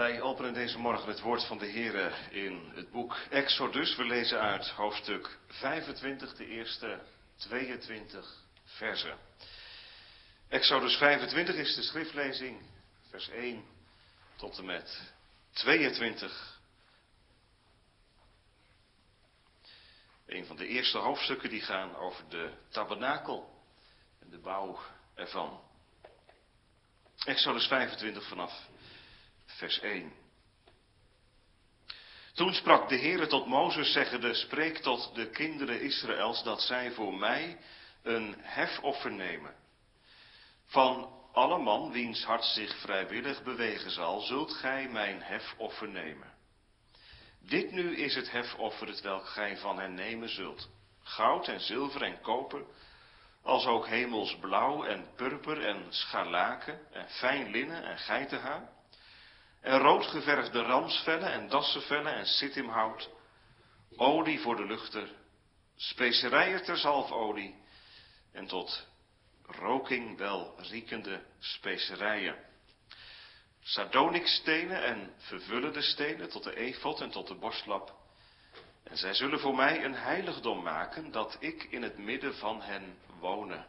Wij openen deze morgen het woord van de Heer in het boek Exodus. We lezen uit hoofdstuk 25, de eerste 22 versen. Exodus 25 is de schriftlezing, vers 1 tot en met 22. Een van de eerste hoofdstukken die gaan over de tabernakel en de bouw ervan. Exodus 25 vanaf vers 1. Toen sprak de Heere tot Mozes, zeggende, spreek tot de kinderen Israëls dat zij voor mij een hefoffer nemen. Van alle man wiens hart zich vrijwillig bewegen zal, zult gij mijn hefoffer nemen. Dit nu is het hefoffer het welk gij van hen nemen zult. Goud en zilver en koper, als ook hemelsblauw en purper en scharlaken en fijn linnen en geitenhaar en roodgeverfde ramsvellen en dassenvellen en sittimhout, olie voor de luchter, specerijen ter zalfolie en tot roking wel riekende specerijen. Sardonikstenen en vervullende stenen tot de efot en tot de borstlap. En zij zullen voor mij een heiligdom maken, dat ik in het midden van hen wonen.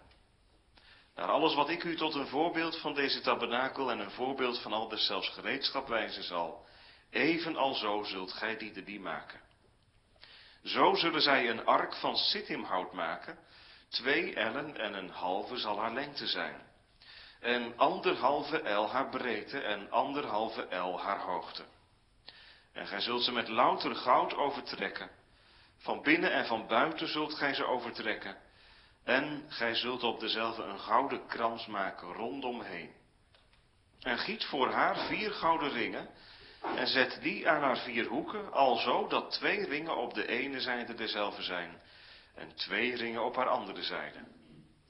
Naar alles wat ik u tot een voorbeeld van deze tabernakel en een voorbeeld van al deszelfs gereedschap wijzen zal, even zo zult gij die de die maken. Zo zullen zij een ark van sittimhout maken, twee ellen en een halve zal haar lengte zijn, en anderhalve el haar breedte en anderhalve el haar hoogte. En gij zult ze met louter goud overtrekken, van binnen en van buiten zult gij ze overtrekken, en gij zult op dezelfde een gouden krans maken rondomheen. En giet voor haar vier gouden ringen en zet die aan haar vier hoeken, alzo dat twee ringen op de ene zijde dezelfde zijn en twee ringen op haar andere zijde.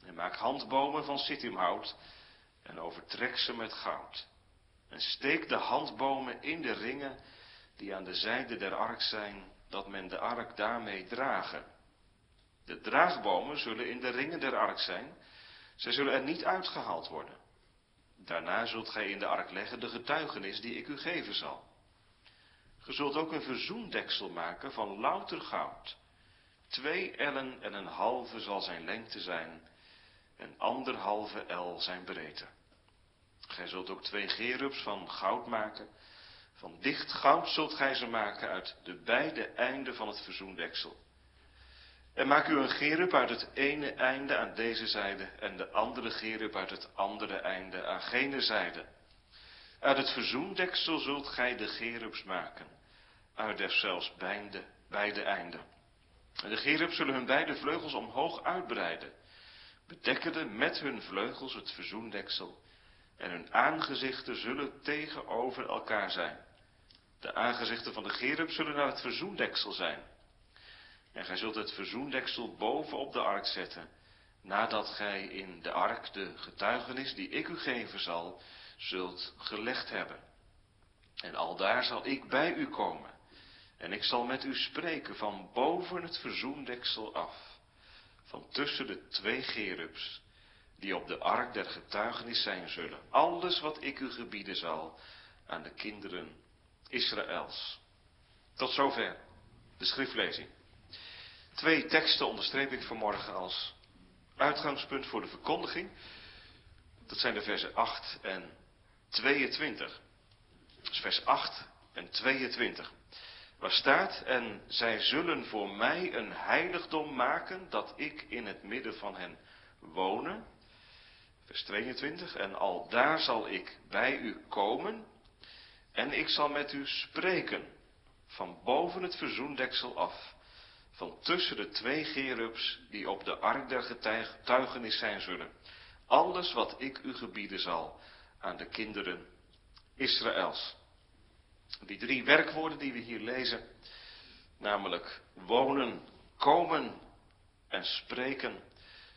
En maak handbomen van sittimhout en overtrek ze met goud. En steek de handbomen in de ringen die aan de zijde der ark zijn, dat men de ark daarmee dragen. De draagbomen zullen in de ringen der ark zijn. Zij zullen er niet uitgehaald worden. Daarna zult gij in de ark leggen de getuigenis die ik u geven zal. Ge zult ook een verzoendeksel maken van louter goud. Twee ellen en een halve zal zijn lengte zijn en anderhalve el zijn breedte. Gij zult ook twee gerubs van goud maken. Van dicht goud zult gij ze maken uit de beide einden van het verzoendeksel. En maak u een gerub uit het ene einde aan deze zijde en de andere gerub uit het andere einde aan gene zijde. Uit het verzoendeksel zult gij de gerubs maken, uit deszelfs beide, beide einden. En de gerubs zullen hun beide vleugels omhoog uitbreiden, bedekkende met hun vleugels het verzoendeksel, en hun aangezichten zullen tegenover elkaar zijn. De aangezichten van de gerub zullen naar het verzoendeksel zijn. En gij zult het verzoendeksel boven op de ark zetten, nadat gij in de ark de getuigenis die ik u geven zal, zult gelegd hebben. En aldaar zal ik bij u komen, en ik zal met u spreken van boven het verzoendeksel af, van tussen de twee gerubs, die op de ark der getuigenis zijn zullen. Alles wat ik u gebieden zal aan de kinderen Israëls. Tot zover de schriftlezing. Twee teksten onderstreep ik vanmorgen als uitgangspunt voor de verkondiging. Dat zijn de versen 8 en 22. Dus vers 8 en 22. Waar staat, en zij zullen voor mij een heiligdom maken, dat ik in het midden van hen wonen. Vers 22. En al daar zal ik bij u komen, en ik zal met u spreken, van boven het verzoendeksel af van tussen de twee gerubs die op de ark der getuigenis zijn zullen. Alles wat ik u gebieden zal aan de kinderen Israëls. Die drie werkwoorden die we hier lezen, namelijk wonen, komen en spreken,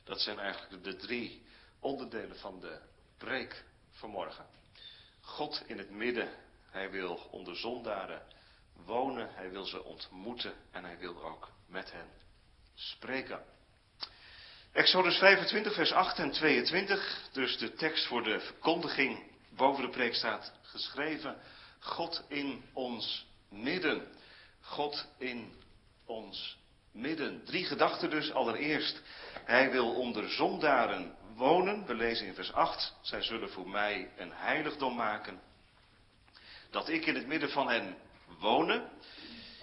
dat zijn eigenlijk de drie onderdelen van de preek vanmorgen. God in het midden, hij wil onder zondaren wonen, hij wil ze ontmoeten en hij wil ook met hen spreken. Exodus 25, vers 8 en 22, dus de tekst voor de verkondiging boven de preek staat geschreven. God in ons midden. God in ons midden. Drie gedachten dus. Allereerst, hij wil onder zondaren wonen. We lezen in vers 8. Zij zullen voor mij een heiligdom maken. Dat ik in het midden van hen wonen.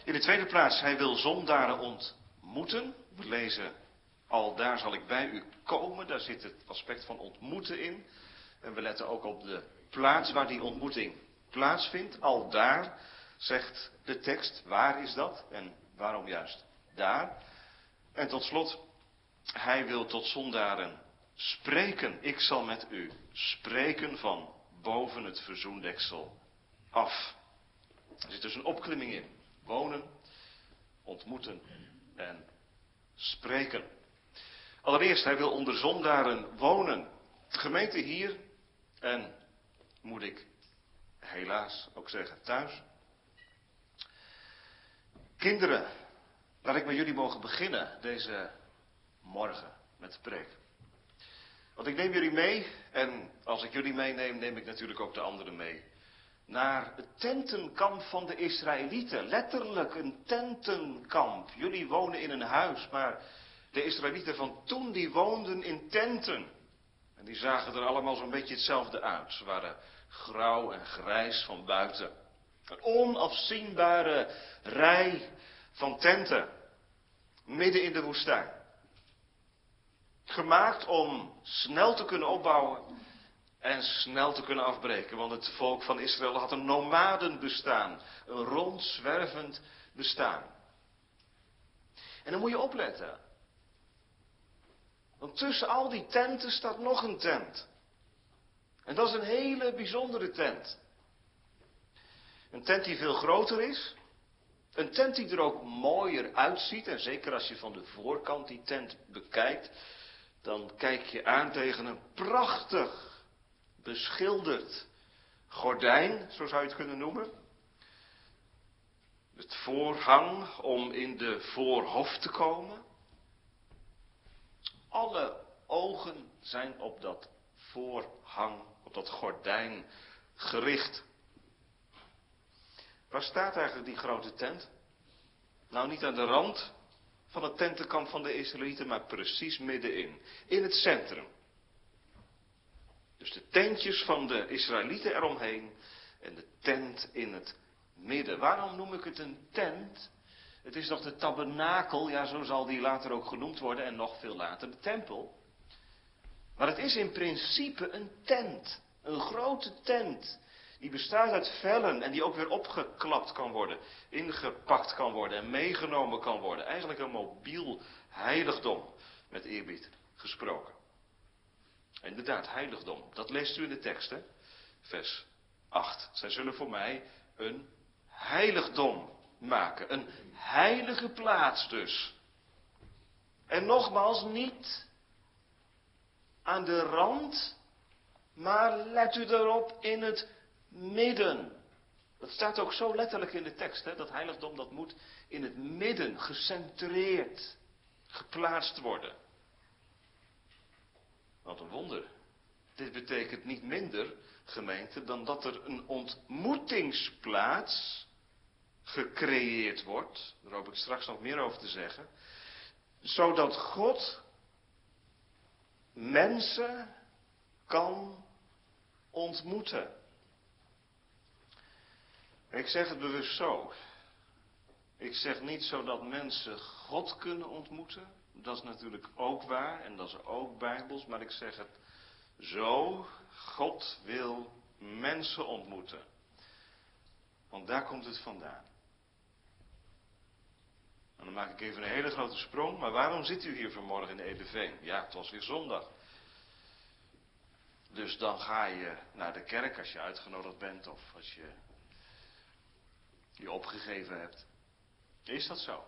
In de tweede plaats, hij wil zondaren ontmoeten. We lezen, al daar zal ik bij u komen. Daar zit het aspect van ontmoeten in. En we letten ook op de plaats waar die ontmoeting plaatsvindt. Al daar, zegt de tekst, waar is dat en waarom juist daar? En tot slot, hij wil tot zondaren spreken. Ik zal met u spreken van boven het verzoendeksel af. Er zit dus een opklimming in. Wonen, ontmoeten en spreken. Allereerst, hij wil onder zondaren wonen. Gemeente hier en moet ik helaas ook zeggen thuis. Kinderen, laat ik met jullie mogen beginnen deze morgen met de preek. Want ik neem jullie mee en als ik jullie meeneem, neem ik natuurlijk ook de anderen mee. Naar het tentenkamp van de Israëlieten. Letterlijk een tentenkamp. Jullie wonen in een huis, maar de Israëlieten van toen die woonden in tenten. En die zagen er allemaal zo'n beetje hetzelfde uit. Ze waren grauw en grijs van buiten. Een onafzienbare rij van tenten. Midden in de woestijn. Gemaakt om snel te kunnen opbouwen en snel te kunnen afbreken. Want het volk van Israël had een nomadenbestaan. Een rondzwervend bestaan. En dan moet je opletten. Want tussen al die tenten staat nog een tent. En dat is een hele bijzondere tent. Een tent die veel groter is. Een tent die er ook mooier uitziet. En zeker als je van de voorkant die tent bekijkt. Dan kijk je aan tegen een prachtig beschilderd gordijn, zo zou je het kunnen noemen. Het voorhang om in de voorhof te komen. Alle ogen zijn op dat voorhang, op dat gordijn gericht. Waar staat eigenlijk die grote tent? Nou, niet aan de rand van het tentenkamp van de Israëlieten, maar precies middenin. In het centrum. Dus de tentjes van de Israëlieten eromheen en de tent in het midden. Waarom noem ik het een tent? Het is toch de tabernakel, ja zo zal die later ook genoemd worden en nog veel later de tempel. Maar het is in principe een tent, een grote tent, die bestaat uit vellen en die ook weer opgeklapt kan worden, ingepakt kan worden en meegenomen kan worden. Eigenlijk een mobiel heiligdom, met eerbied gesproken. Inderdaad, heiligdom, dat leest u in de tekst, hè? Vers 8. Zij zullen voor mij een heiligdom maken. Een heilige plaats dus. En nogmaals, niet aan de rand, maar let u erop in het midden. Dat staat ook zo letterlijk in de tekst, hè? dat heiligdom dat moet in het midden, gecentreerd, geplaatst worden. Wat een wonder. Dit betekent niet minder, gemeente, dan dat er een ontmoetingsplaats gecreëerd wordt. Daar hoop ik straks nog meer over te zeggen. Zodat God mensen kan ontmoeten. Ik zeg het bewust zo. Ik zeg niet zodat mensen God kunnen ontmoeten. Dat is natuurlijk ook waar en dat is ook bijbels. Maar ik zeg het zo. God wil mensen ontmoeten. Want daar komt het vandaan. En dan maak ik even een hele grote sprong. Maar waarom zit u hier vanmorgen in de Edeveen? Ja, het was weer zondag. Dus dan ga je naar de kerk als je uitgenodigd bent of als je je opgegeven hebt. Is dat zo?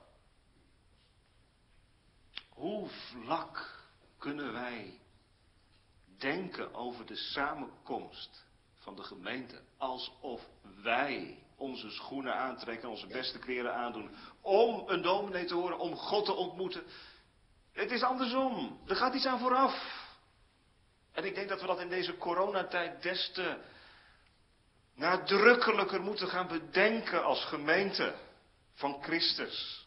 Hoe vlak kunnen wij denken over de samenkomst van de gemeente alsof wij onze schoenen aantrekken, onze beste kleren aandoen, om een dominee te horen, om God te ontmoeten. Het is andersom. Er gaat iets aan vooraf. En ik denk dat we dat in deze coronatijd des te nadrukkelijker moeten gaan bedenken als gemeente van Christus.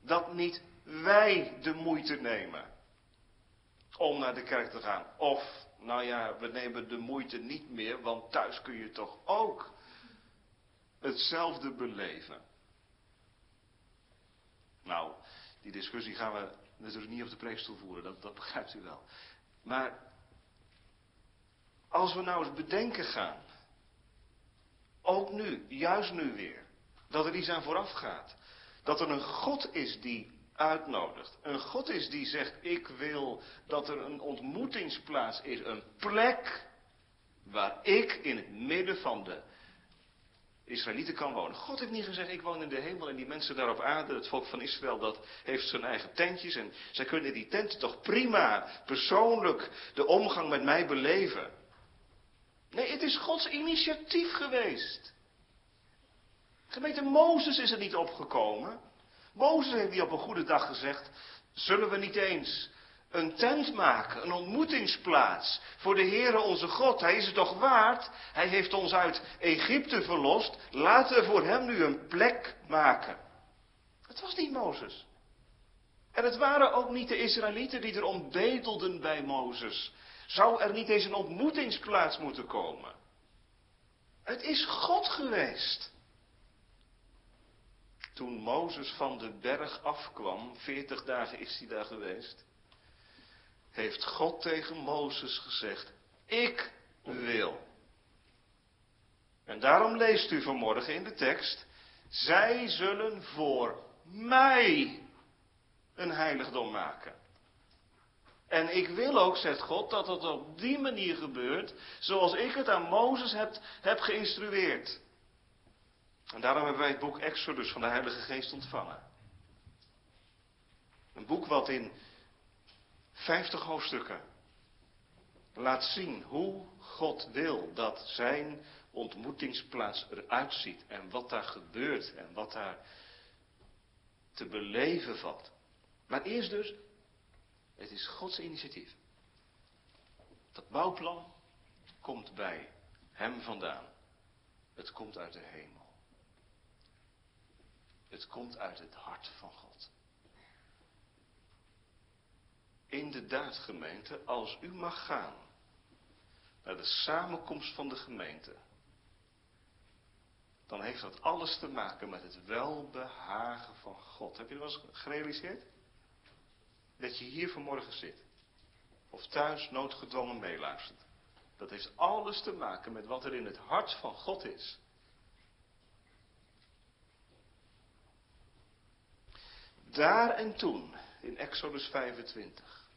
Dat niet wij de moeite nemen om naar de kerk te gaan. Of, nou ja, we nemen de moeite niet meer, want thuis kun je toch ook hetzelfde beleven. Nou, die discussie gaan we natuurlijk niet op de preekstoel voeren, dat, dat begrijpt u wel. Maar als we nou eens bedenken gaan, ook nu, juist nu weer, dat er iets aan vooraf gaat. Dat er een God is die uitnodigt. Een God is die zegt, ik wil dat er een ontmoetingsplaats is, een plek waar ik in het midden van de Israëlieten kan wonen. God heeft niet gezegd, ik woon in de hemel en die mensen daar op aarde, het volk van Israël, dat heeft zijn eigen tentjes en zij kunnen die tenten toch prima persoonlijk de omgang met mij beleven. Nee, het is Gods initiatief geweest. Gemeente Mozes is er niet opgekomen. Mozes heeft niet op een goede dag gezegd, zullen we niet eens een tent maken, een ontmoetingsplaats voor de Heere onze God. Hij is het toch waard? Hij heeft ons uit Egypte verlost. Laten we voor hem nu een plek maken. Het was niet Mozes. En het waren ook niet de Israëlieten die erom bedelden bij Mozes. Zou er niet eens een ontmoetingsplaats moeten komen? Het is God geweest. Toen Mozes van de berg afkwam, veertig dagen is hij daar geweest, heeft God tegen Mozes gezegd, ik wil. En daarom leest u vanmorgen in de tekst, zij zullen voor mij een heiligdom maken. En ik wil ook, zegt God, dat het op die manier gebeurt, zoals ik het aan Mozes heb, heb geïnstrueerd. En daarom hebben wij het boek Exodus van de Heilige Geest ontvangen. Een boek wat in 50 hoofdstukken laat zien hoe God wil dat zijn ontmoetingsplaats eruit ziet en wat daar gebeurt en wat daar te beleven valt. Maar eerst dus, het is Gods initiatief. Dat bouwplan komt bij Hem vandaan. Het komt uit de hemel. Het komt uit het hart van God. Inderdaad, gemeente, als u mag gaan naar de samenkomst van de gemeente, dan heeft dat alles te maken met het welbehagen van God. Heb je dat wel eens gerealiseerd? Dat je hier vanmorgen zit. Of thuis noodgedwongen meeluistert. Dat heeft alles te maken met wat er in het hart van God is. Daar en toen, in Exodus 25,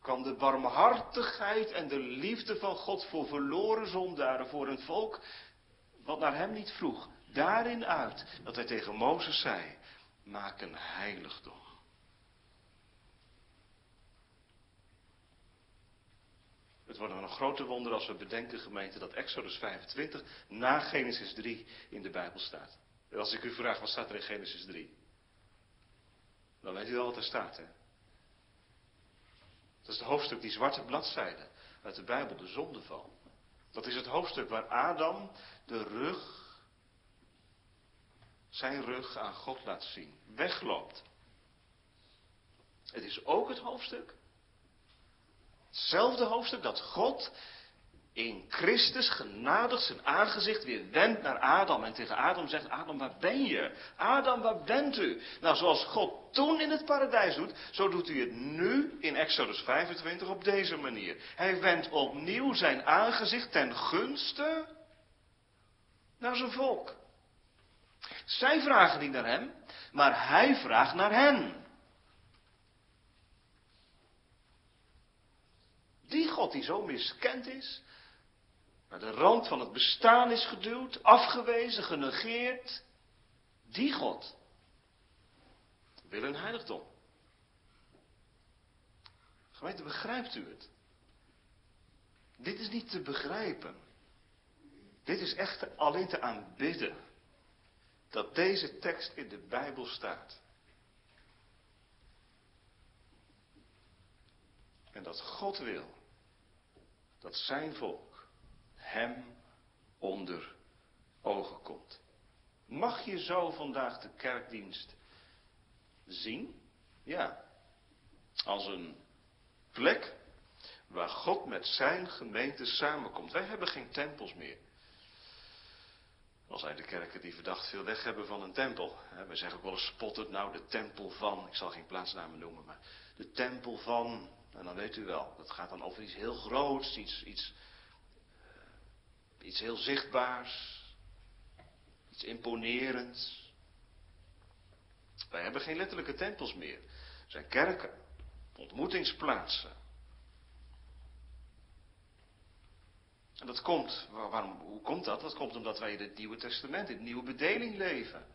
kwam de barmhartigheid en de liefde van God voor verloren zondaren, voor een volk wat naar hem niet vroeg, daarin uit dat hij tegen Mozes zei, maak een heiligdom. Het wordt nog een grote wonder als we bedenken, gemeente, dat Exodus 25 na Genesis 3 in de Bijbel staat. Als ik u vraag, wat staat er in Genesis 3? Dan weet u wel wat er staat, hè? Dat is het hoofdstuk, die zwarte bladzijde uit de Bijbel, de zondeval. Dat is het hoofdstuk waar Adam de rug, zijn rug aan God laat zien, wegloopt. Het is ook het hoofdstuk, hetzelfde hoofdstuk dat God in Christus genadig zijn aangezicht weer wendt naar Adam en tegen Adam zegt, Adam waar ben je? Adam waar bent u? Nou zoals God toen in het paradijs doet, zo doet hij het nu in Exodus 25 op deze manier. Hij wendt opnieuw zijn aangezicht ten gunste naar zijn volk. Zij vragen niet naar hem, maar hij vraagt naar hen. Die God die zo miskend is, naar de rand van het bestaan is geduwd, afgewezen, genegeerd. Die God wil een heiligdom. Gemeente, begrijpt u het? Dit is niet te begrijpen. Dit is echt alleen te aanbidden. Dat deze tekst in de Bijbel staat. En dat God wil dat zijn volk hem onder ogen komt. Mag je zo vandaag de kerkdienst zien? Ja. Als een plek waar God met zijn gemeente samenkomt. Wij hebben geen tempels meer. Al zijn de kerken die verdacht veel weg hebben van een tempel. We zeggen ook wel eens spottend, nou de tempel van, ik zal geen plaatsnamen noemen, maar de tempel van, en dan weet u wel, dat gaat dan over iets heel groots, iets, iets, iets heel zichtbaars, iets imponerends. Wij hebben geen letterlijke tempels meer. Het zijn kerken, ontmoetingsplaatsen. En dat komt, waarom, hoe komt dat? Dat komt omdat wij in het Nieuwe Testament, in de nieuwe bedeling leven.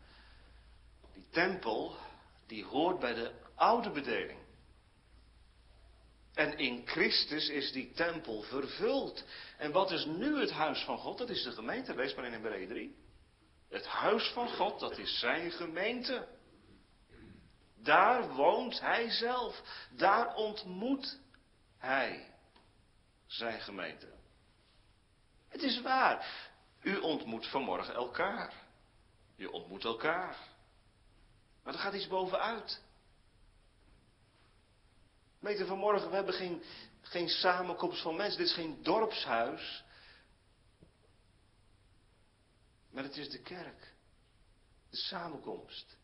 Die tempel, die hoort bij de oude bedeling. En in Christus is die tempel vervuld. En wat is nu het huis van God? Dat is de gemeente, lees maar in Hebreeën 3. Het huis van God, dat is zijn gemeente. Daar woont hij zelf. Daar ontmoet hij zijn gemeente. Het is waar. U ontmoet vanmorgen elkaar. Je ontmoet elkaar. Maar er gaat iets bovenuit. Weet je, vanmorgen, we hebben geen, geen samenkomst van mensen. Dit is geen dorpshuis. Maar het is de kerk. De samenkomst.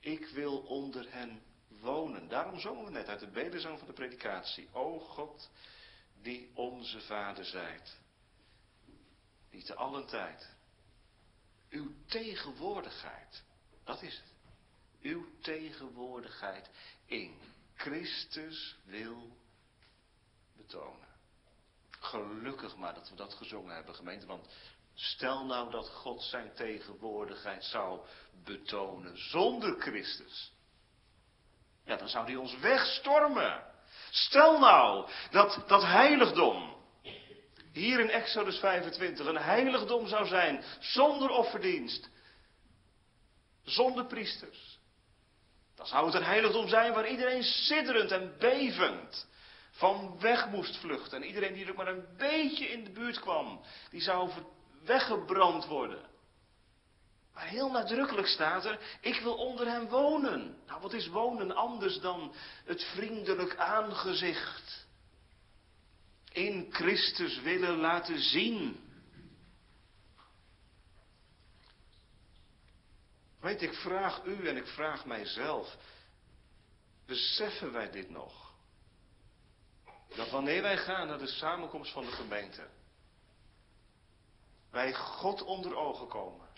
Ik wil onder hen wonen. Daarom zongen we net uit de bedenzang van de predikatie. O God, die onze Vader zijt. Die te allen tijd. Uw tegenwoordigheid. Dat is het. Uw tegenwoordigheid in Christus wil betonen. Gelukkig maar dat we dat gezongen hebben, gemeente. Want stel nou dat God zijn tegenwoordigheid zou betonen zonder Christus. Ja, dan zou hij ons wegstormen. Stel nou dat dat heiligdom hier in Exodus 25 een heiligdom zou zijn zonder offerdienst, zonder priesters. Dan zou het een heiligdom zijn waar iedereen sidderend en bevend van weg moest vluchten. En iedereen die er maar een beetje in de buurt kwam, die zou weggebrand worden. Maar heel nadrukkelijk staat er, ik wil onder hem wonen. Nou, wat is wonen anders dan het vriendelijk aangezicht? In Christus willen laten zien. Weet, ik vraag u en ik vraag mijzelf, beseffen wij dit nog? Dat wanneer wij gaan naar de samenkomst van de gemeente, wij God onder ogen komen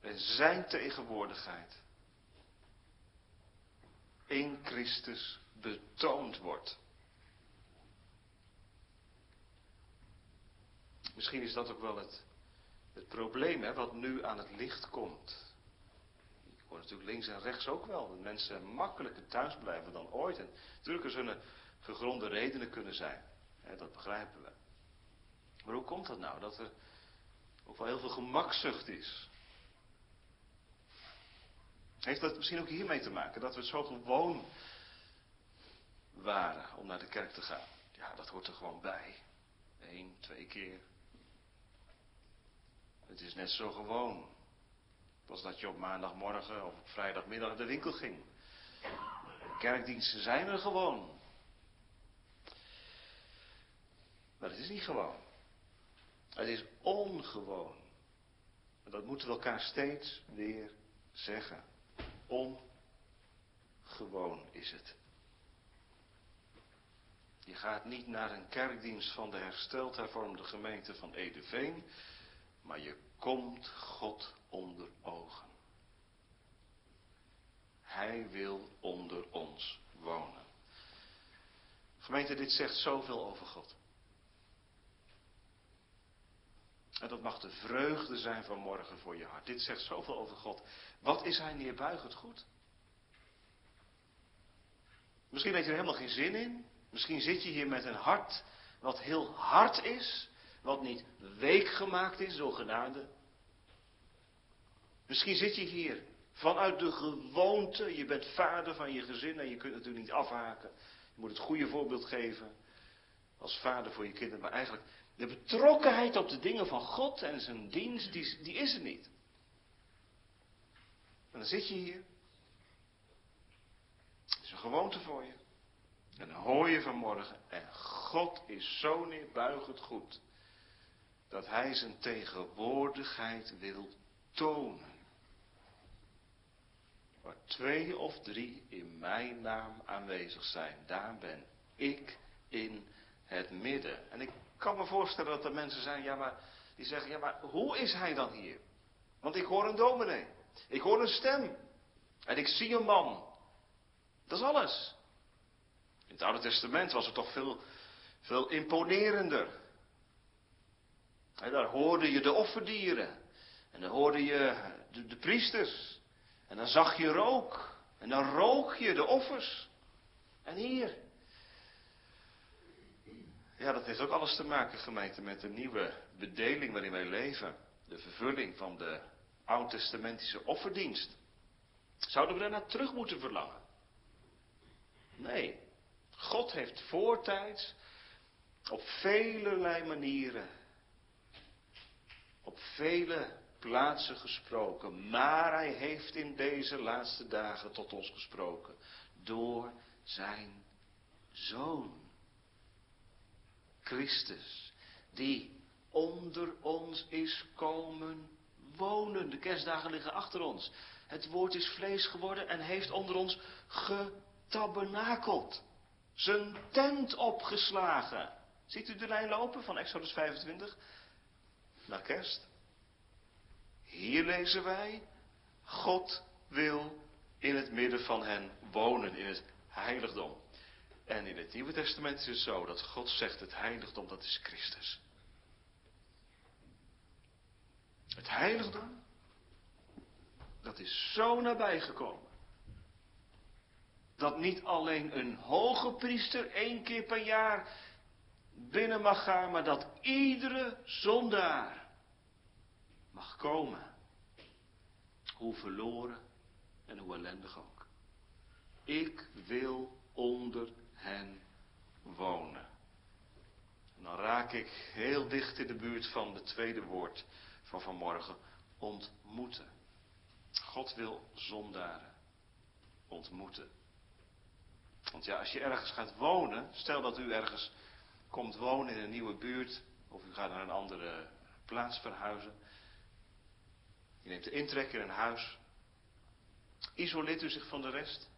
en zijn tegenwoordigheid in Christus betoond wordt. Misschien is dat ook wel het, het probleem hè, wat nu aan het licht komt. Ik hoor natuurlijk links en rechts ook wel dat mensen makkelijker thuis blijven dan ooit. En natuurlijk er zullen gegronde redenen kunnen zijn. Hè, dat begrijpen we. Maar hoe komt dat nou? Dat er ook wel heel veel gemakzucht is. Heeft dat misschien ook hiermee te maken? Dat we het zo gewoon waren om naar de kerk te gaan. Ja, dat hoort er gewoon bij. Eén, twee keer. Het is net zo gewoon. Als dat je op maandagmorgen of op vrijdagmiddag de winkel ging. kerkdiensten zijn er gewoon. Maar het is niet gewoon. Het is ongewoon. En dat moeten we elkaar steeds weer zeggen. Ongewoon is het. Je gaat niet naar een kerkdienst van de hersteld hervormde gemeente van Edeveen, maar je komt God onder ogen. Hij wil onder ons wonen. Gemeente, dit zegt zoveel over God. En dat mag de vreugde zijn van morgen voor je hart. Dit zegt zoveel over God. Wat is hij neerbuigend goed? Misschien heb je er helemaal geen zin in. Misschien zit je hier met een hart wat heel hard is. Wat niet week gemaakt is door genade. Misschien zit je hier vanuit de gewoonte. Je bent vader van je gezin en je kunt natuurlijk niet afhaken. Je moet het goede voorbeeld geven als vader voor je kinderen. Maar eigenlijk De betrokkenheid op de dingen van God en zijn dienst, die, die is er niet. En dan zit je hier. Het is een gewoonte voor je. En dan hoor je vanmorgen. En God is zo neerbuigend goed. Dat hij zijn tegenwoordigheid wil tonen. Waar twee of drie in mijn naam aanwezig zijn, daar ben ik in het midden. En ik kan me voorstellen dat er mensen zijn, ja maar, die zeggen, ja maar hoe is hij dan hier? Want ik hoor een dominee. Ik hoor een stem. En ik zie een man. Dat is alles. In het Oude Testament was het toch veel, veel imponerender. En daar hoorde je de offerdieren. En dan hoorde je de, priesters. En dan zag je rook. En dan rook je de offers. En hier. Ja, dat heeft ook alles te maken, gemeente, met de nieuwe bedeling waarin wij leven. De vervulling van de oud-testamentische offerdienst. Zouden we daar naar terug moeten verlangen? Nee. God heeft voortijds op vele manieren, vele plaatsen gesproken. Maar hij heeft in deze laatste dagen tot ons gesproken. Door zijn zoon. Christus. Die onder ons is komen wonen. De kerstdagen liggen achter ons. Het woord is vlees geworden en heeft onder ons getabernakeld. Zijn tent opgeslagen. Ziet u de lijn lopen van Exodus 25 naar kerst? Hier lezen wij, God wil in het midden van hen wonen, in het heiligdom. En in het Nieuwe Testament is het zo dat God zegt het heiligdom dat is Christus. Het heiligdom, dat is zo nabij gekomen. Dat niet alleen een hoge priester één keer per jaar binnen mag gaan, maar dat iedere zondaar mag komen. Hoe verloren en hoe ellendig ook. Ik wil onder hen wonen. En dan raak ik heel dicht in de buurt van het tweede woord van vanmorgen. Ontmoeten. God wil zondaren ontmoeten. Want ja, als je ergens gaat wonen, stel dat u ergens komt wonen in een nieuwe buurt, of u gaat naar een andere plaats verhuizen. Je neemt de intrek in huis. Isoleert u zich van de rest?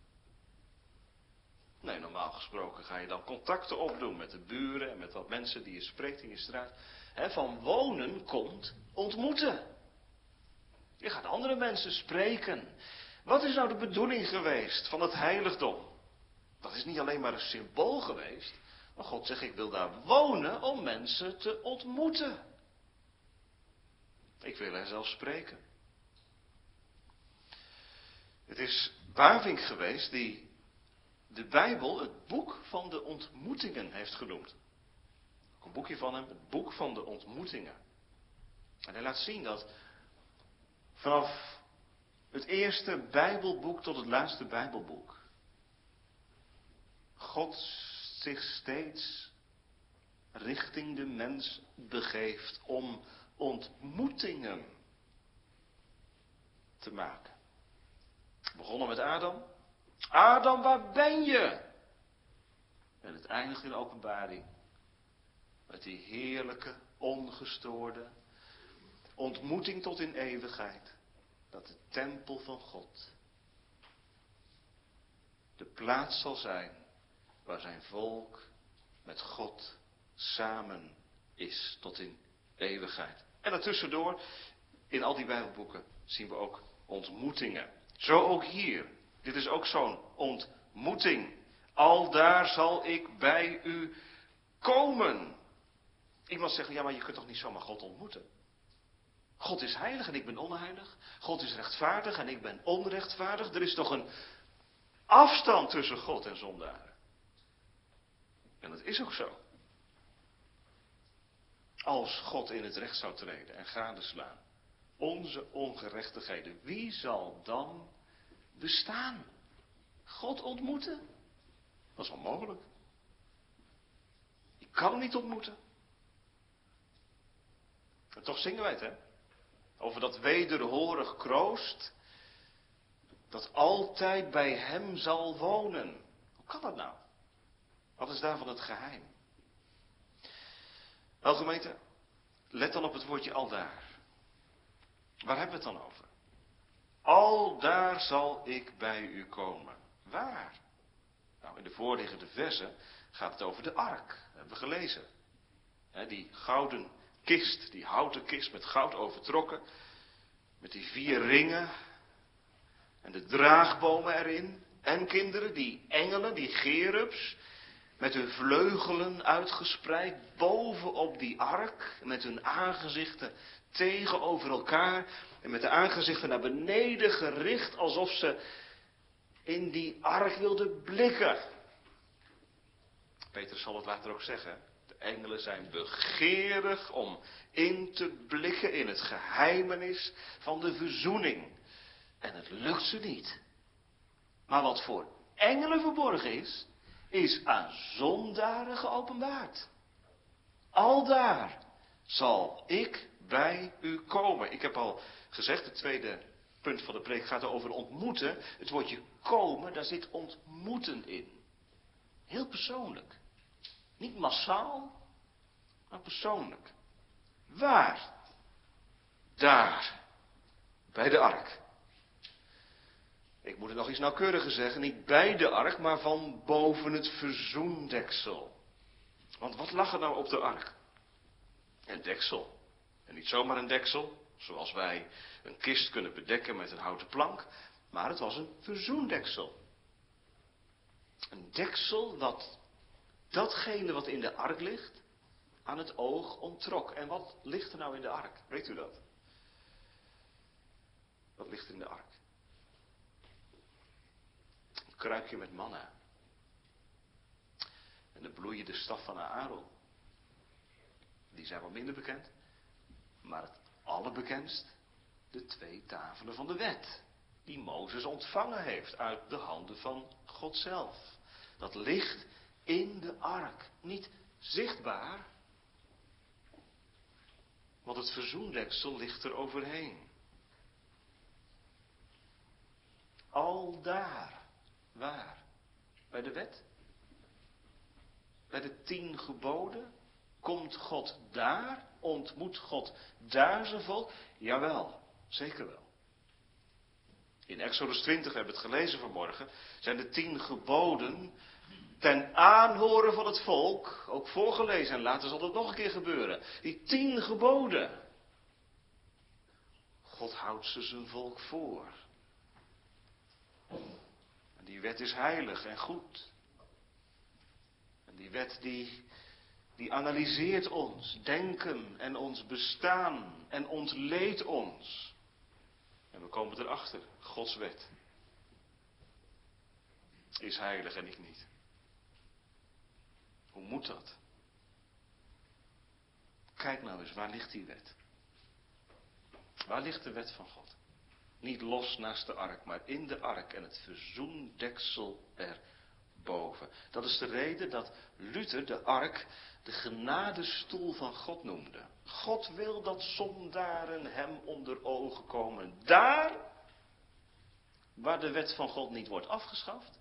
Nee, normaal gesproken ga je dan contacten opdoen met de buren en met wat mensen die je spreekt in je straat. van wonen komt ontmoeten. Je gaat andere mensen spreken. Wat is nou de bedoeling geweest van het heiligdom? Dat is niet alleen maar een symbool geweest. Maar God zegt, ik wil daar wonen om mensen te ontmoeten. Ik wil er zelf spreken. Het is Bavink geweest die de Bijbel het boek van de ontmoetingen heeft genoemd. een boekje van hem, het boek van de ontmoetingen. En hij laat zien dat vanaf het eerste Bijbelboek tot het laatste Bijbelboek God zich steeds richting de mens begeeft om ontmoetingen te maken. Begonnen met Adam. Adam, waar ben je? En het eindigt in openbaring. Met die heerlijke, ongestoorde ontmoeting tot in eeuwigheid. Dat de tempel van God de plaats zal zijn waar zijn volk met God samen is tot in eeuwigheid. En daartussendoor, in al die Bijbelboeken, zien we ook ontmoetingen. Zo ook hier. Dit is ook zo'n ontmoeting. Al daar zal ik bij u komen. Iemand zegt, ja, maar je kunt toch niet zomaar God ontmoeten? God is heilig en ik ben onheilig. God is rechtvaardig en ik ben onrechtvaardig. Er is toch een afstand tussen God en zondaren. En dat is ook zo. Als God in het recht zou treden en gadeslaan onze ongerechtigheden, wie zal dan bestaan? God ontmoeten? Dat is onmogelijk. Je kan hem niet ontmoeten. En toch zingen wij het, hè? Over dat wederhorig kroost, dat altijd bij hem zal wonen. Hoe kan dat nou? Wat is daarvan het geheim? Wel let dan op het woordje aldaar. Waar hebben we het dan over? Al daar zal ik bij u komen. Waar? Nou, in de voorliggende verse gaat het over de ark. Dat hebben we gelezen. die gouden kist, die houten kist met goud overtrokken. Met die vier ringen. En de draagbomen erin. En kinderen, die engelen, die gerubs. Met hun vleugelen uitgespreid bovenop die ark. Met hun aangezichten tegenover elkaar. En met de aangezichten naar beneden gericht. Alsof ze in die ark wilden blikken. Peter zal het later ook zeggen. De engelen zijn begeerig om in te blikken in het geheimenis van de verzoening. En het lukt ze niet. Maar wat voor engelen verborgen is, is aan zondaren geopenbaard. Aldaar zal ik bij u komen. Ik heb al gezegd, het tweede punt van de preek gaat over ontmoeten. Het woordje komen, daar zit ontmoeten in. Heel persoonlijk. Niet massaal, maar persoonlijk. Waar? Daar. Bij de ark. Ik moet het nog iets nauwkeuriger zeggen. Niet bij de ark, maar van boven het verzoendeksel. Want wat lag er nou op de ark? Een deksel. En niet zomaar een deksel, zoals wij een kist kunnen bedekken met een houten plank. Maar het was een verzoendeksel. Een deksel dat datgene wat in de ark ligt, aan het oog onttrok. En wat ligt er nou in de ark? Weet u dat? Wat ligt in de ark? Een kruikje met manna. En de staf van Aaron. Die zijn wat minder bekend. Maar het allerbekendst, de twee tafelen van de wet. Die Mozes ontvangen heeft uit de handen van God zelf. Dat ligt in de ark. Niet zichtbaar, want het verzoendeksel ligt er overheen. Al daar, waar? Bij de wet? Bij de tien geboden? Komt God daar? Ontmoet God daar zijn volk? Jawel, zeker wel. In Exodus 20 hebben we het gelezen vanmorgen. Zijn de tien geboden ten aanhoren van het volk, ook voorgelezen en later zal dat nog een keer gebeuren. Die tien geboden. God houdt ze zijn volk voor. En die wet is heilig en goed. En die wet die, die analyseert ons denken en ons bestaan en ontleedt ons. En we komen erachter, Gods wet is heilig en ik niet. Hoe moet dat? Kijk nou eens, waar ligt die wet? Waar ligt de wet van God? Niet los naast de ark, maar in de ark en het verzoendeksel erboven. Dat is de reden dat Luther de ark de genadestoel van God noemde. God wil dat zondaren hem onder ogen komen. Daar waar de wet van God niet wordt afgeschaft,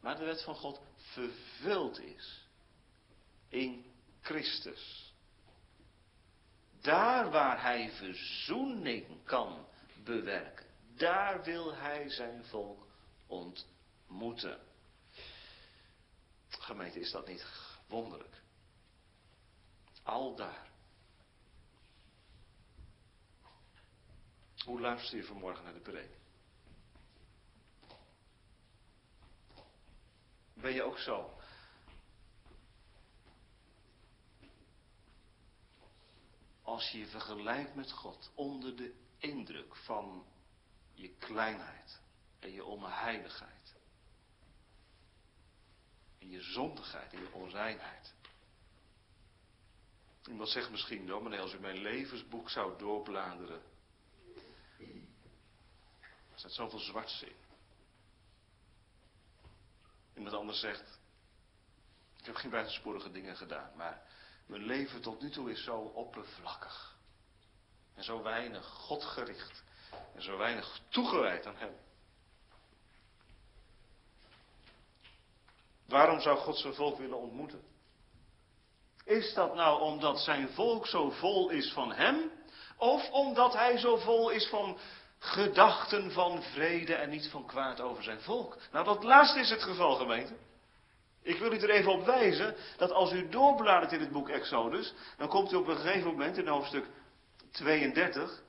maar de wet van God vervuld is in Christus. Daar waar hij verzoening kan bewerken, daar wil hij zijn volk ontmoeten. Gemeente, is dat niet wonderlijk? Al daar. Hoe luister je vanmorgen naar de preek? Ben je ook zo als je je vergelijkt met God onder de indruk van je kleinheid en je onheiligheid. En je zondigheid en je onreinheid. Iemand zegt misschien, dominee, als u mijn levensboek zou doorbladeren. Er staat zoveel zwarts in. Iemand anders zegt, ik heb geen buitensporige dingen gedaan, maar mijn leven tot nu toe is zo oppervlakkig. En zo weinig Godgericht. En zo weinig toegewijd aan Hem. Waarom zou God zijn volk willen ontmoeten? Is dat nou omdat zijn volk zo vol is van Hem? Of omdat Hij zo vol is van gedachten van vrede en niet van kwaad over zijn volk? Nou, dat laatste is het geval, gemeente. Ik wil u er even op wijzen dat als u doorbladert in het boek Exodus, dan komt u op een gegeven moment in hoofdstuk 32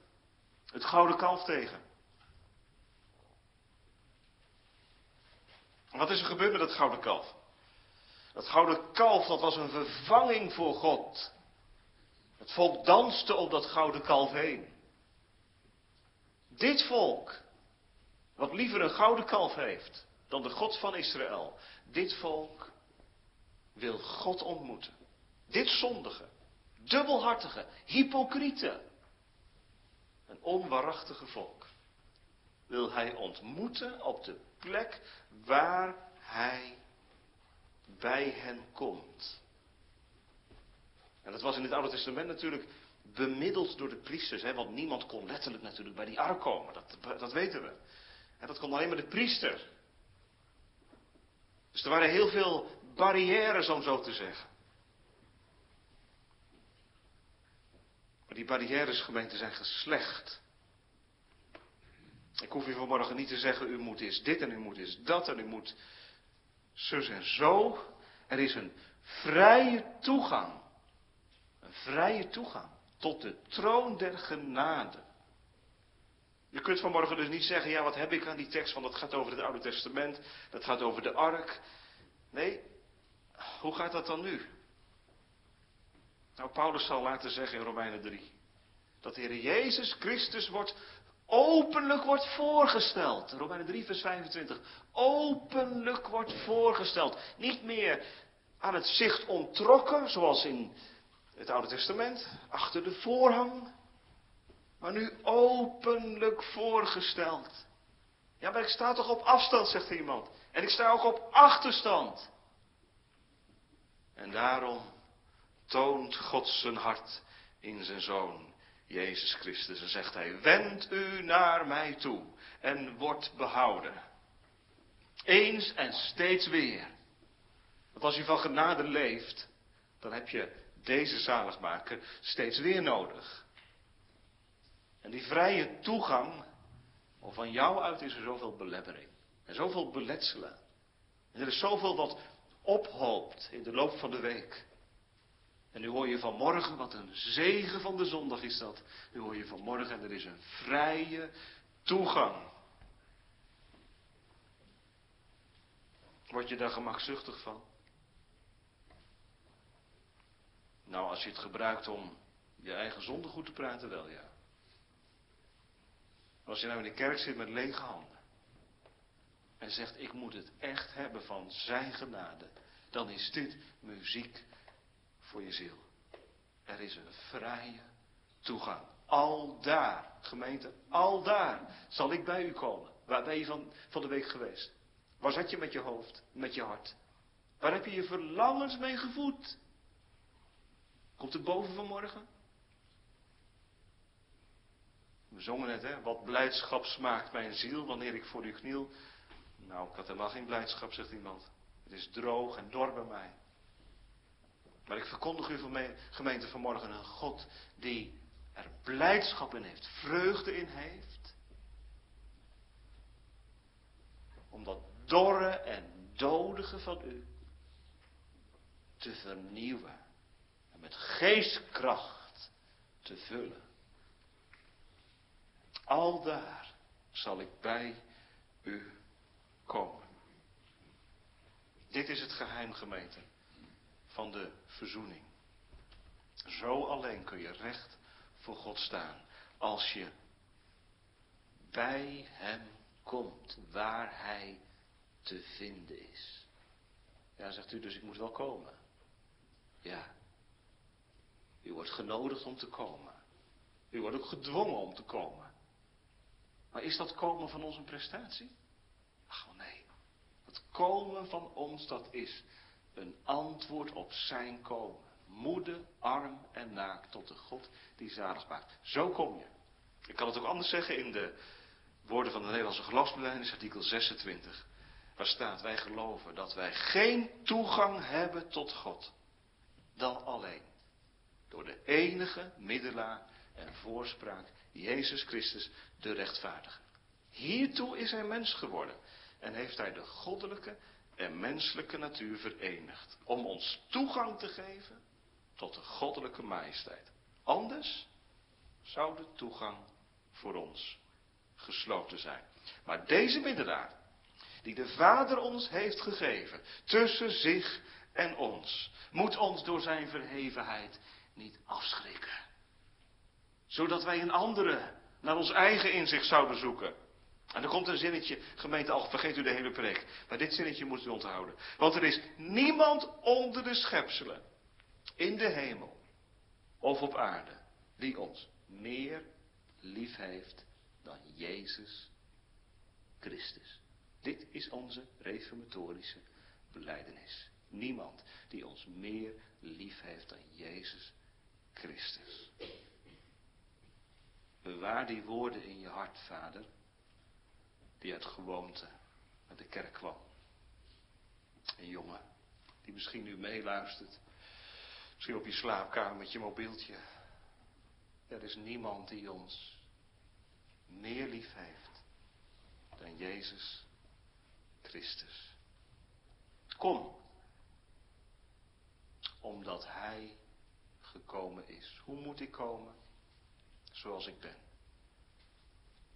het gouden kalf tegen. Wat is er gebeurd met dat gouden kalf? Dat gouden kalf, dat was een vervanging voor God. Het volk danste op dat gouden kalf heen. Dit volk, wat liever een gouden kalf heeft dan de God van Israël, dit volk wil God ontmoeten. Dit zondige, dubbelhartige, hypocriete, een onwaarachtige volk wil hij ontmoeten op de plek waar hij bij hen komt. En dat was in het Oude Testament natuurlijk bemiddeld door de priesters, hè, want niemand kon letterlijk natuurlijk bij die ark komen, dat, dat weten we. En dat kon alleen maar de priester. Dus er waren heel veel barrières, om zo te zeggen. Maar die barrières, gemeente, zijn geslecht. Ik hoef u vanmorgen niet te zeggen, u moet is dit en u moet is dat en u moet zus en zo. Er is een vrije toegang. Een vrije toegang tot de troon der genade. Je kunt vanmorgen dus niet zeggen, ja wat heb ik aan die tekst, want dat gaat over het Oude Testament, dat gaat over de ark. Nee, hoe gaat dat dan nu? Nou, Paulus zal laten zeggen in Romeinen 3, dat de Heer Jezus Christus wordt openlijk wordt voorgesteld. Romeinen 3, vers 25. Openlijk wordt voorgesteld. Niet meer aan het zicht ontrokken, zoals in het Oude Testament, achter de voorhang. Maar nu openlijk voorgesteld. Ja, maar ik sta toch op afstand, zegt iemand. En ik sta ook op achterstand. En daarom toont God zijn hart in zijn zoon. Jezus Christus. En zegt hij, wend u naar mij toe en wordt behouden. Eens en steeds weer. Want als je van genade leeft, dan heb je deze zaligmaker steeds weer nodig. En die vrije toegang, van jou uit is er zoveel belemmering. En zoveel beletselen. En er is zoveel wat ophoopt in de loop van de week. En nu hoor je vanmorgen, wat een zegen van de zondag is dat. Nu hoor je vanmorgen, en er is een vrije toegang. Word je daar gemakzuchtig van? Nou, als je het gebruikt om je eigen zonde goed te praten, wel ja. Als je nou in de kerk zit met lege handen en zegt, ik moet het echt hebben van zijn genade, dan is dit muziek voor je ziel. Er is een vrije toegang. Al daar, gemeente, al daar zal ik bij u komen. Waar ben je van, de week geweest? Waar zat je met je hoofd, met je hart? Waar heb je je verlangens mee gevoed? Komt het boven vanmorgen? We zongen het, hè? Wat blijdschap smaakt mijn ziel wanneer ik voor u kniel. Nou, ik had helemaal geen blijdschap, zegt iemand. Het is droog en dor bij mij. Maar ik verkondig u van gemeente vanmorgen een God die er blijdschap in heeft, vreugde in heeft. Om dat dorre en dodige van u te vernieuwen. En met geestkracht te vullen. Al daar zal ik bij u komen. Dit is het geheim, gemeente van de verzoening. Zo alleen kun je recht voor God staan als je bij Hem komt waar Hij te vinden is. Ja, zegt u, dus ik moet wel komen. Ja. U wordt genodigd om te komen. U wordt ook gedwongen om te komen. Maar is dat komen van ons een prestatie? Ach nee. Het komen van ons, dat is een antwoord op zijn komen. moede, arm en naakt tot de God die zalig maakt. Zo kom je. Ik kan het ook anders zeggen in de woorden van de Nederlandse geloofsbelijdenis, artikel 26. Waar staat, wij geloven dat wij geen toegang hebben tot God. Dan alleen. Door de enige middelaar en voorspraak, Jezus Christus, de rechtvaardige. Hiertoe is hij mens geworden. En heeft hij de goddelijke en menselijke natuur verenigd. Om ons toegang te geven tot de goddelijke majesteit. Anders zou de toegang voor ons gesloten zijn. Maar deze middelaar, die de Vader ons heeft gegeven, tussen zich en ons, moet ons door zijn verhevenheid niet afschrikken. Zodat wij een andere naar ons eigen inzicht zouden zoeken. En dan komt een zinnetje, gemeente al, vergeet u de hele preek. Maar dit zinnetje moet u onthouden. Want er is niemand onder de schepselen, in de hemel of op aarde, die ons meer lief heeft dan Jezus Christus. Dit is onze reformatorische beleidenis. Niemand die ons meer lief heeft dan Jezus Christus. Bewaar die woorden in je hart, vader, die uit gewoonte naar de kerk kwam. Een jongen die misschien nu meeluistert, misschien op je slaapkamer met je mobieltje. Er is niemand die ons meer lief heeft dan Jezus Christus. Kom, omdat Hij gekomen is. Hoe moet ik komen? Zoals ik ben.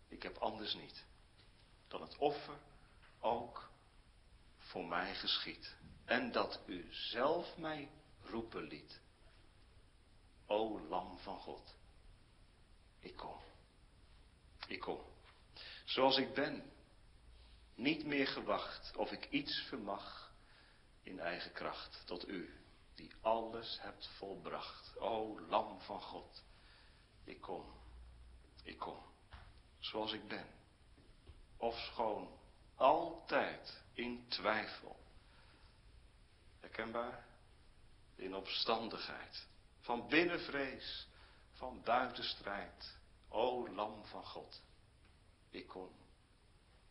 Ik heb anders niet dan het offer ook voor mij geschiet. En dat u zelf mij roepen liet. O lam van God, ik kom. Ik kom. Zoals ik ben. Niet meer gewacht of ik iets vermag in eigen kracht tot u, die alles hebt volbracht. O lam van God, ik kom. Ik kom. Zoals ik ben. Of schoon altijd in twijfel. Herkenbaar? In opstandigheid. Van binnenvrees. Van buitenstrijd. O lam van God. Ik kom.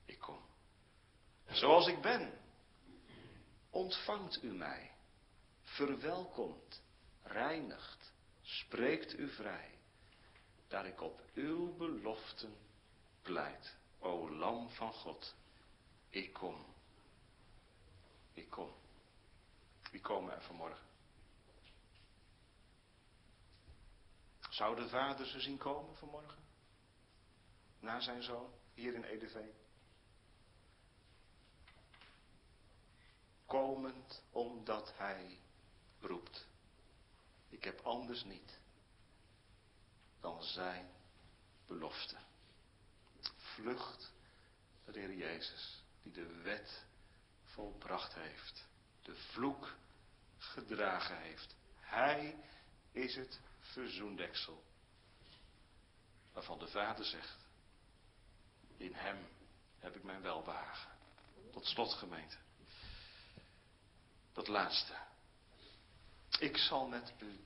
Ik kom. Zoals ik ben. Ontvangt u mij. Verwelkomt. Reinigt. Spreekt u vrij. Daar ik op uw beloften pleit. O lam van God. Ik kom. Ik kom. Wie komen er vanmorgen? Zou de vader ze zien komen vanmorgen? Na zijn zoon, hier in Edeveen? Komend omdat hij roept. Ik heb anders niet dan zijn belofte. Vlucht naar de Heer Jezus, die de wet volbracht heeft, de vloek gedragen heeft. Hij is het verzoendeksel. Waarvan de Vader zegt, in hem heb ik mijn welbehagen. Tot slot gemeente. Dat laatste. Ik zal met u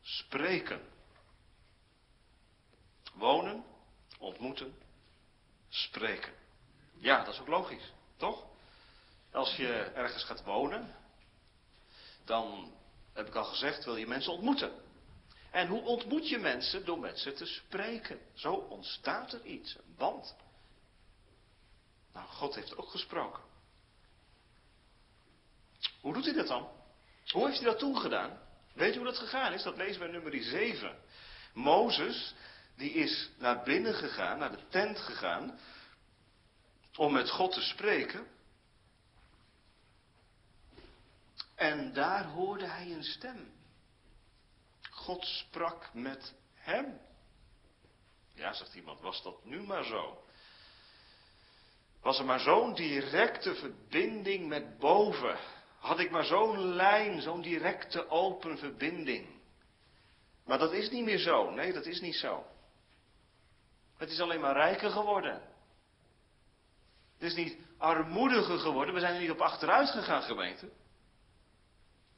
spreken. Wonen, ontmoeten, spreken. Ja, dat is ook logisch, toch? Als je ergens gaat wonen, dan heb ik al gezegd, wil je mensen ontmoeten. En hoe ontmoet je mensen? Door met ze te spreken. Zo ontstaat er iets, band. Nou, God heeft ook gesproken. Hoe doet hij dat dan? Hoe heeft hij dat toen gedaan? Weet u hoe dat gegaan is? Dat lezen we in nummer 7. Mozes, die is naar binnen gegaan, naar de tent gegaan, om met God te spreken. En daar hoorde hij een stem. God sprak met hem. Ja, zegt iemand, was dat nu maar zo? Was er maar zo'n directe verbinding met boven? Had ik maar zo'n lijn, zo'n directe open verbinding? Maar dat is niet meer zo. Nee, dat is niet zo. Het is alleen maar rijker geworden. Het is niet armoediger geworden. We zijn er niet op achteruit gegaan, gemeente.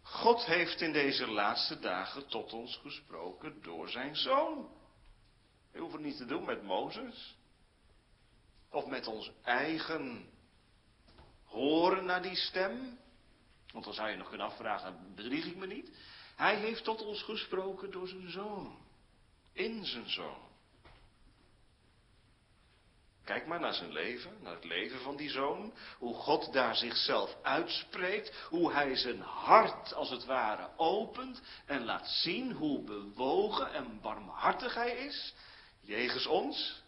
God heeft in deze laatste dagen tot ons gesproken door zijn zoon. We hoeven het niet te doen met Mozes. Of met ons eigen horen naar die stem. Want dan zou je nog kunnen afvragen, bedrieg ik me niet? Hij heeft tot ons gesproken door zijn zoon. In zijn zoon. Kijk maar naar zijn leven, naar het leven van die zoon. Hoe God daar zichzelf uitspreekt. Hoe hij zijn hart als het ware opent. En laat zien hoe bewogen en barmhartig hij is. Jegens ons.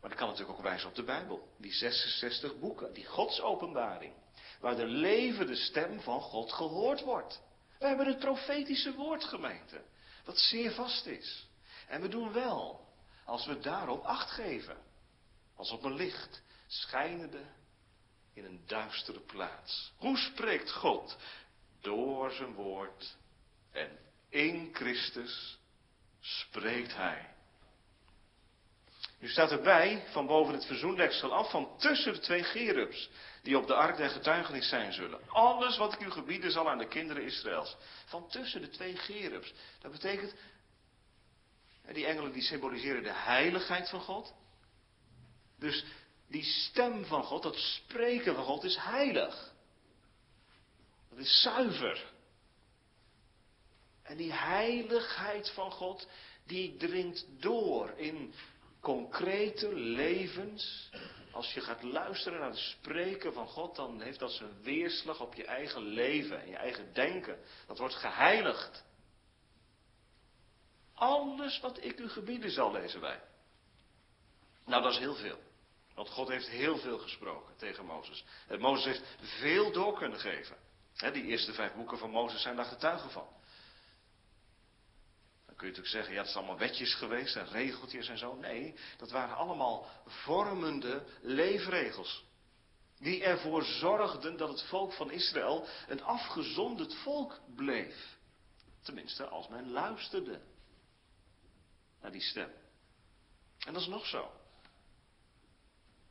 Maar dat kan natuurlijk ook wijzen op de Bijbel. Die 66 boeken, die Godsopenbaring. Waar de levende stem van God gehoord wordt. We hebben het profetische woord gemeente. Dat zeer vast is. En we doen wel als we daarop acht geven. Als op een licht, schijnende in een duistere plaats. Hoe spreekt God? Door zijn woord en in Christus spreekt hij. Nu staat erbij, van boven het verzoendeksel af, van tussen de twee gerubs, die op de ark der getuigenis zijn zullen. Alles wat ik u gebieden zal aan de kinderen Israëls. Van tussen de twee gerubs. Dat betekent, die engelen die symboliseren de heiligheid van God. Dus die stem van God, dat spreken van God is heilig. Dat is zuiver. En die heiligheid van God, die dringt door in concrete levens. Als je gaat luisteren naar het spreken van God, dan heeft dat zijn weerslag op je eigen leven en je eigen denken. Dat wordt geheiligd. Alles wat ik u gebieden zal, lezen wij. Nou, dat is heel veel. Want God heeft heel veel gesproken tegen Mozes. En Mozes heeft veel door kunnen geven. die eerste vijf boeken van Mozes zijn daar getuigen van. Dan kun je natuurlijk zeggen, ja, het zijn allemaal wetjes geweest en regeltjes en zo. Nee, dat waren allemaal vormende leefregels. Die ervoor zorgden dat het volk van Israël een afgezonderd volk bleef. Tenminste, als men luisterde naar die stem. En dat is nog zo.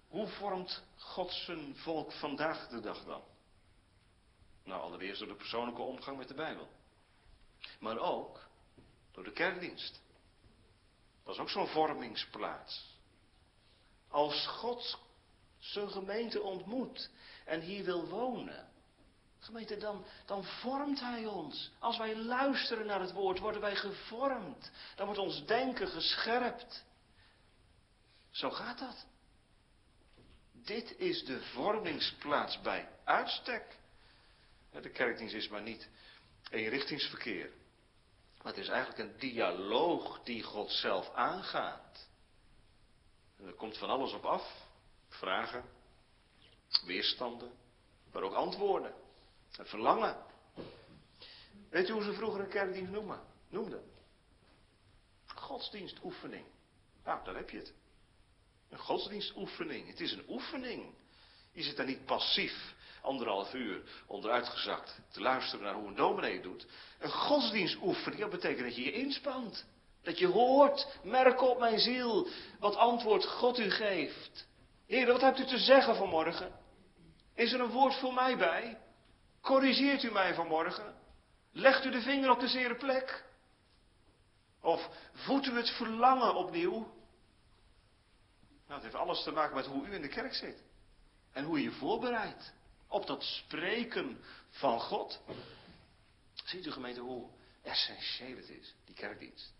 Hoe vormt God zijn volk vandaag de dag dan? Nou, allereerst door de persoonlijke omgang met de Bijbel. Maar ook door de kerkdienst. Dat is ook zo'n vormingsplaats. Als God zijn gemeente ontmoet en hier wil wonen, Gemeente, dan, dan vormt Hij ons. Als wij luisteren naar het woord, worden wij gevormd. Dan wordt ons denken gescherpt. Zo gaat dat. Dit is de vormingsplaats bij uitstek. De kerkdienst is maar niet eenrichtingsverkeer. Maar het is eigenlijk een dialoog die God zelf aangaat. En er komt van alles op af. Vragen, weerstanden, maar ook antwoorden. Een verlangen. Weet u hoe ze vroeger een kerkdienst noemen? noemden? Godsdienstoefening. Nou, daar heb je het. Een godsdienstoefening. Het is een oefening. Je zit daar niet passief anderhalf uur onderuitgezakt te luisteren naar hoe een dominee doet. Een godsdienstoefening, dat betekent dat je je inspant. Dat je hoort, merk op mijn ziel, wat antwoord God u geeft. Heer, wat hebt u te zeggen vanmorgen? Is er een woord voor mij bij? Corrigeert u mij vanmorgen? Legt u de vinger op de zere plek? Of voedt u het verlangen opnieuw? Nou, het heeft alles te maken met hoe u in de kerk zit. En hoe je je voorbereidt op dat spreken van God. Ziet u gemeente hoe essentieel het is, die kerkdienst.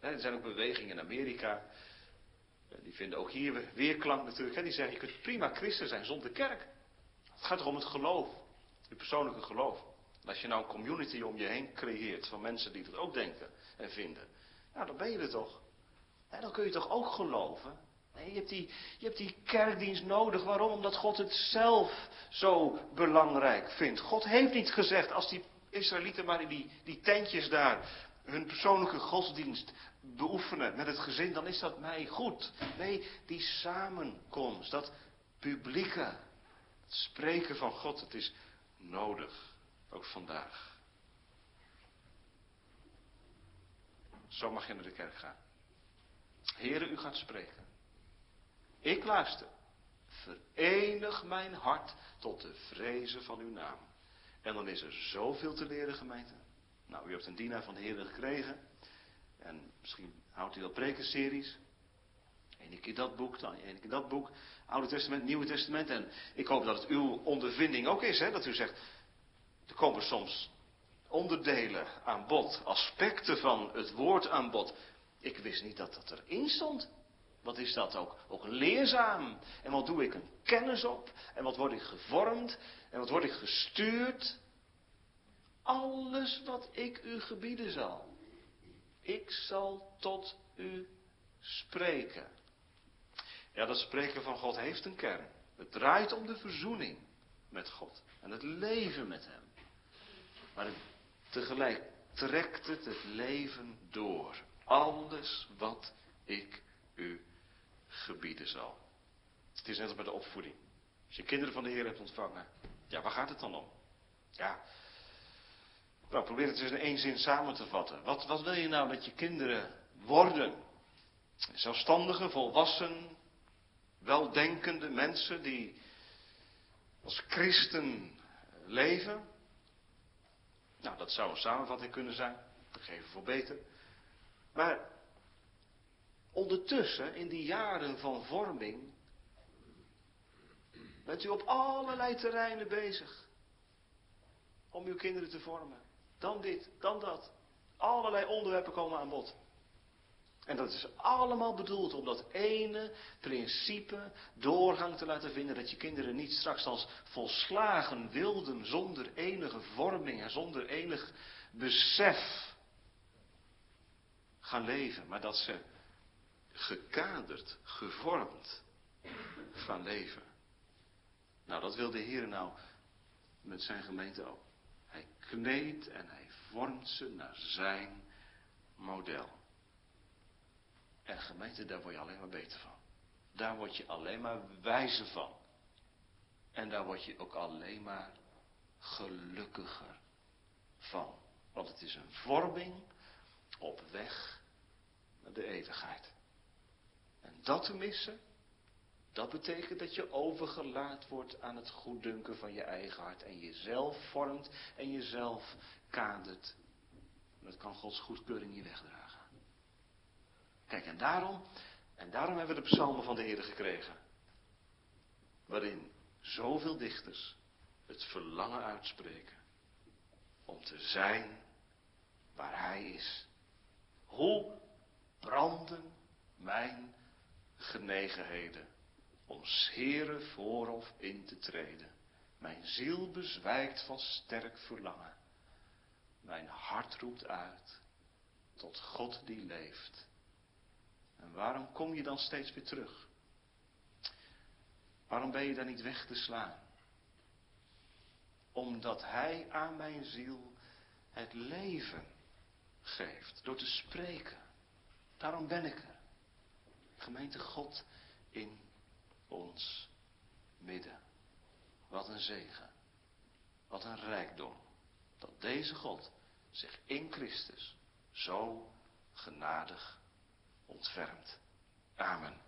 Er zijn ook bewegingen in Amerika. Die vinden ook hier weerklank natuurlijk. Die zeggen, je kunt prima christen zijn zonder kerk. Het gaat toch om het geloof. Je persoonlijke geloof. als je nou een community om je heen creëert van mensen die dat ook denken en vinden. Nou, dan ben je er toch. En dan kun je toch ook geloven. Nee, je hebt, die, je hebt die kerkdienst nodig. Waarom? Omdat God het zelf zo belangrijk vindt. God heeft niet gezegd, als die Israëlieten maar in die, die tentjes daar hun persoonlijke godsdienst beoefenen met het gezin, dan is dat mij goed. Nee, die samenkomst, dat publieke, het spreken van God, het is nodig, ook vandaag. Zo mag je naar de kerk gaan. Heren, u gaat spreken. Ik luister. Verenig mijn hart tot de vrezen van uw naam. En dan is er zoveel te leren, gemeente. Nou, u hebt een dienaar van de Heer gekregen. En misschien houdt u wel prekenseries. Eén keer dat boek, dan één keer dat boek. Oude Testament, Nieuwe Testament. En ik hoop dat het uw ondervinding ook is, hè, dat u zegt. Er komen soms onderdelen aan bod, aspecten van het woord aan bod. Ik wist niet dat dat erin stond. Wat is dat ook? Ook leerzaam. En wat doe ik een kennis op? En wat word ik gevormd? En wat word ik gestuurd? Alles wat ik u gebieden zal. Ik zal tot u spreken. Ja, dat spreken van God heeft een kern. Het draait om de verzoening met God en het leven met Hem. Maar tegelijk trekt het het leven door. Alles wat ik u gebieden zal. Het is net als bij de opvoeding. Als je kinderen van de Heer hebt ontvangen, ja, waar gaat het dan om? Ja, nou, probeer het eens in één zin samen te vatten. Wat, wat wil je nou dat je kinderen worden? Zelfstandige, volwassen, weldenkende mensen die als christen leven. Nou, dat zou een samenvatting kunnen zijn. Geven voor beter. Maar ondertussen, in die jaren van vorming, bent u op allerlei terreinen bezig om uw kinderen te vormen. Dan dit, dan dat. Allerlei onderwerpen komen aan bod. En dat is allemaal bedoeld om dat ene principe doorgang te laten vinden. Dat je kinderen niet straks als volslagen wilden zonder enige vorming en zonder enig besef gaan leven. Maar dat ze gekaderd, gevormd gaan leven. Nou, dat wil de Heer nou met zijn gemeente ook. Hij kneedt en hij vormt ze naar zijn model. En gemeente, daar word je alleen maar beter van. Daar word je alleen maar wijzer van. En daar word je ook alleen maar gelukkiger van. Want het is een vorming op weg naar de eeuwigheid. En dat te missen, dat betekent dat je overgelaat wordt aan het goeddunken van je eigen hart. En jezelf vormt en jezelf kadert. Dat kan Gods goedkeuring niet wegdragen. Kijk, en daarom, en daarom hebben we de psalmen van de Heer gekregen. Waarin zoveel dichters het verlangen uitspreken om te zijn waar Hij is. Hoe branden mijn genegenheden om Heren voorhof in te treden. Mijn ziel bezwijkt van sterk verlangen. Mijn hart roept uit tot God die leeft. En waarom kom je dan steeds weer terug? Waarom ben je dan niet weg te slaan? Omdat Hij aan mijn ziel het leven geeft door te spreken. Daarom ben ik er. Gemeente God in ons midden. Wat een zegen. Wat een rijkdom. Dat deze God zich in Christus zo genadig ontfermt. Amen.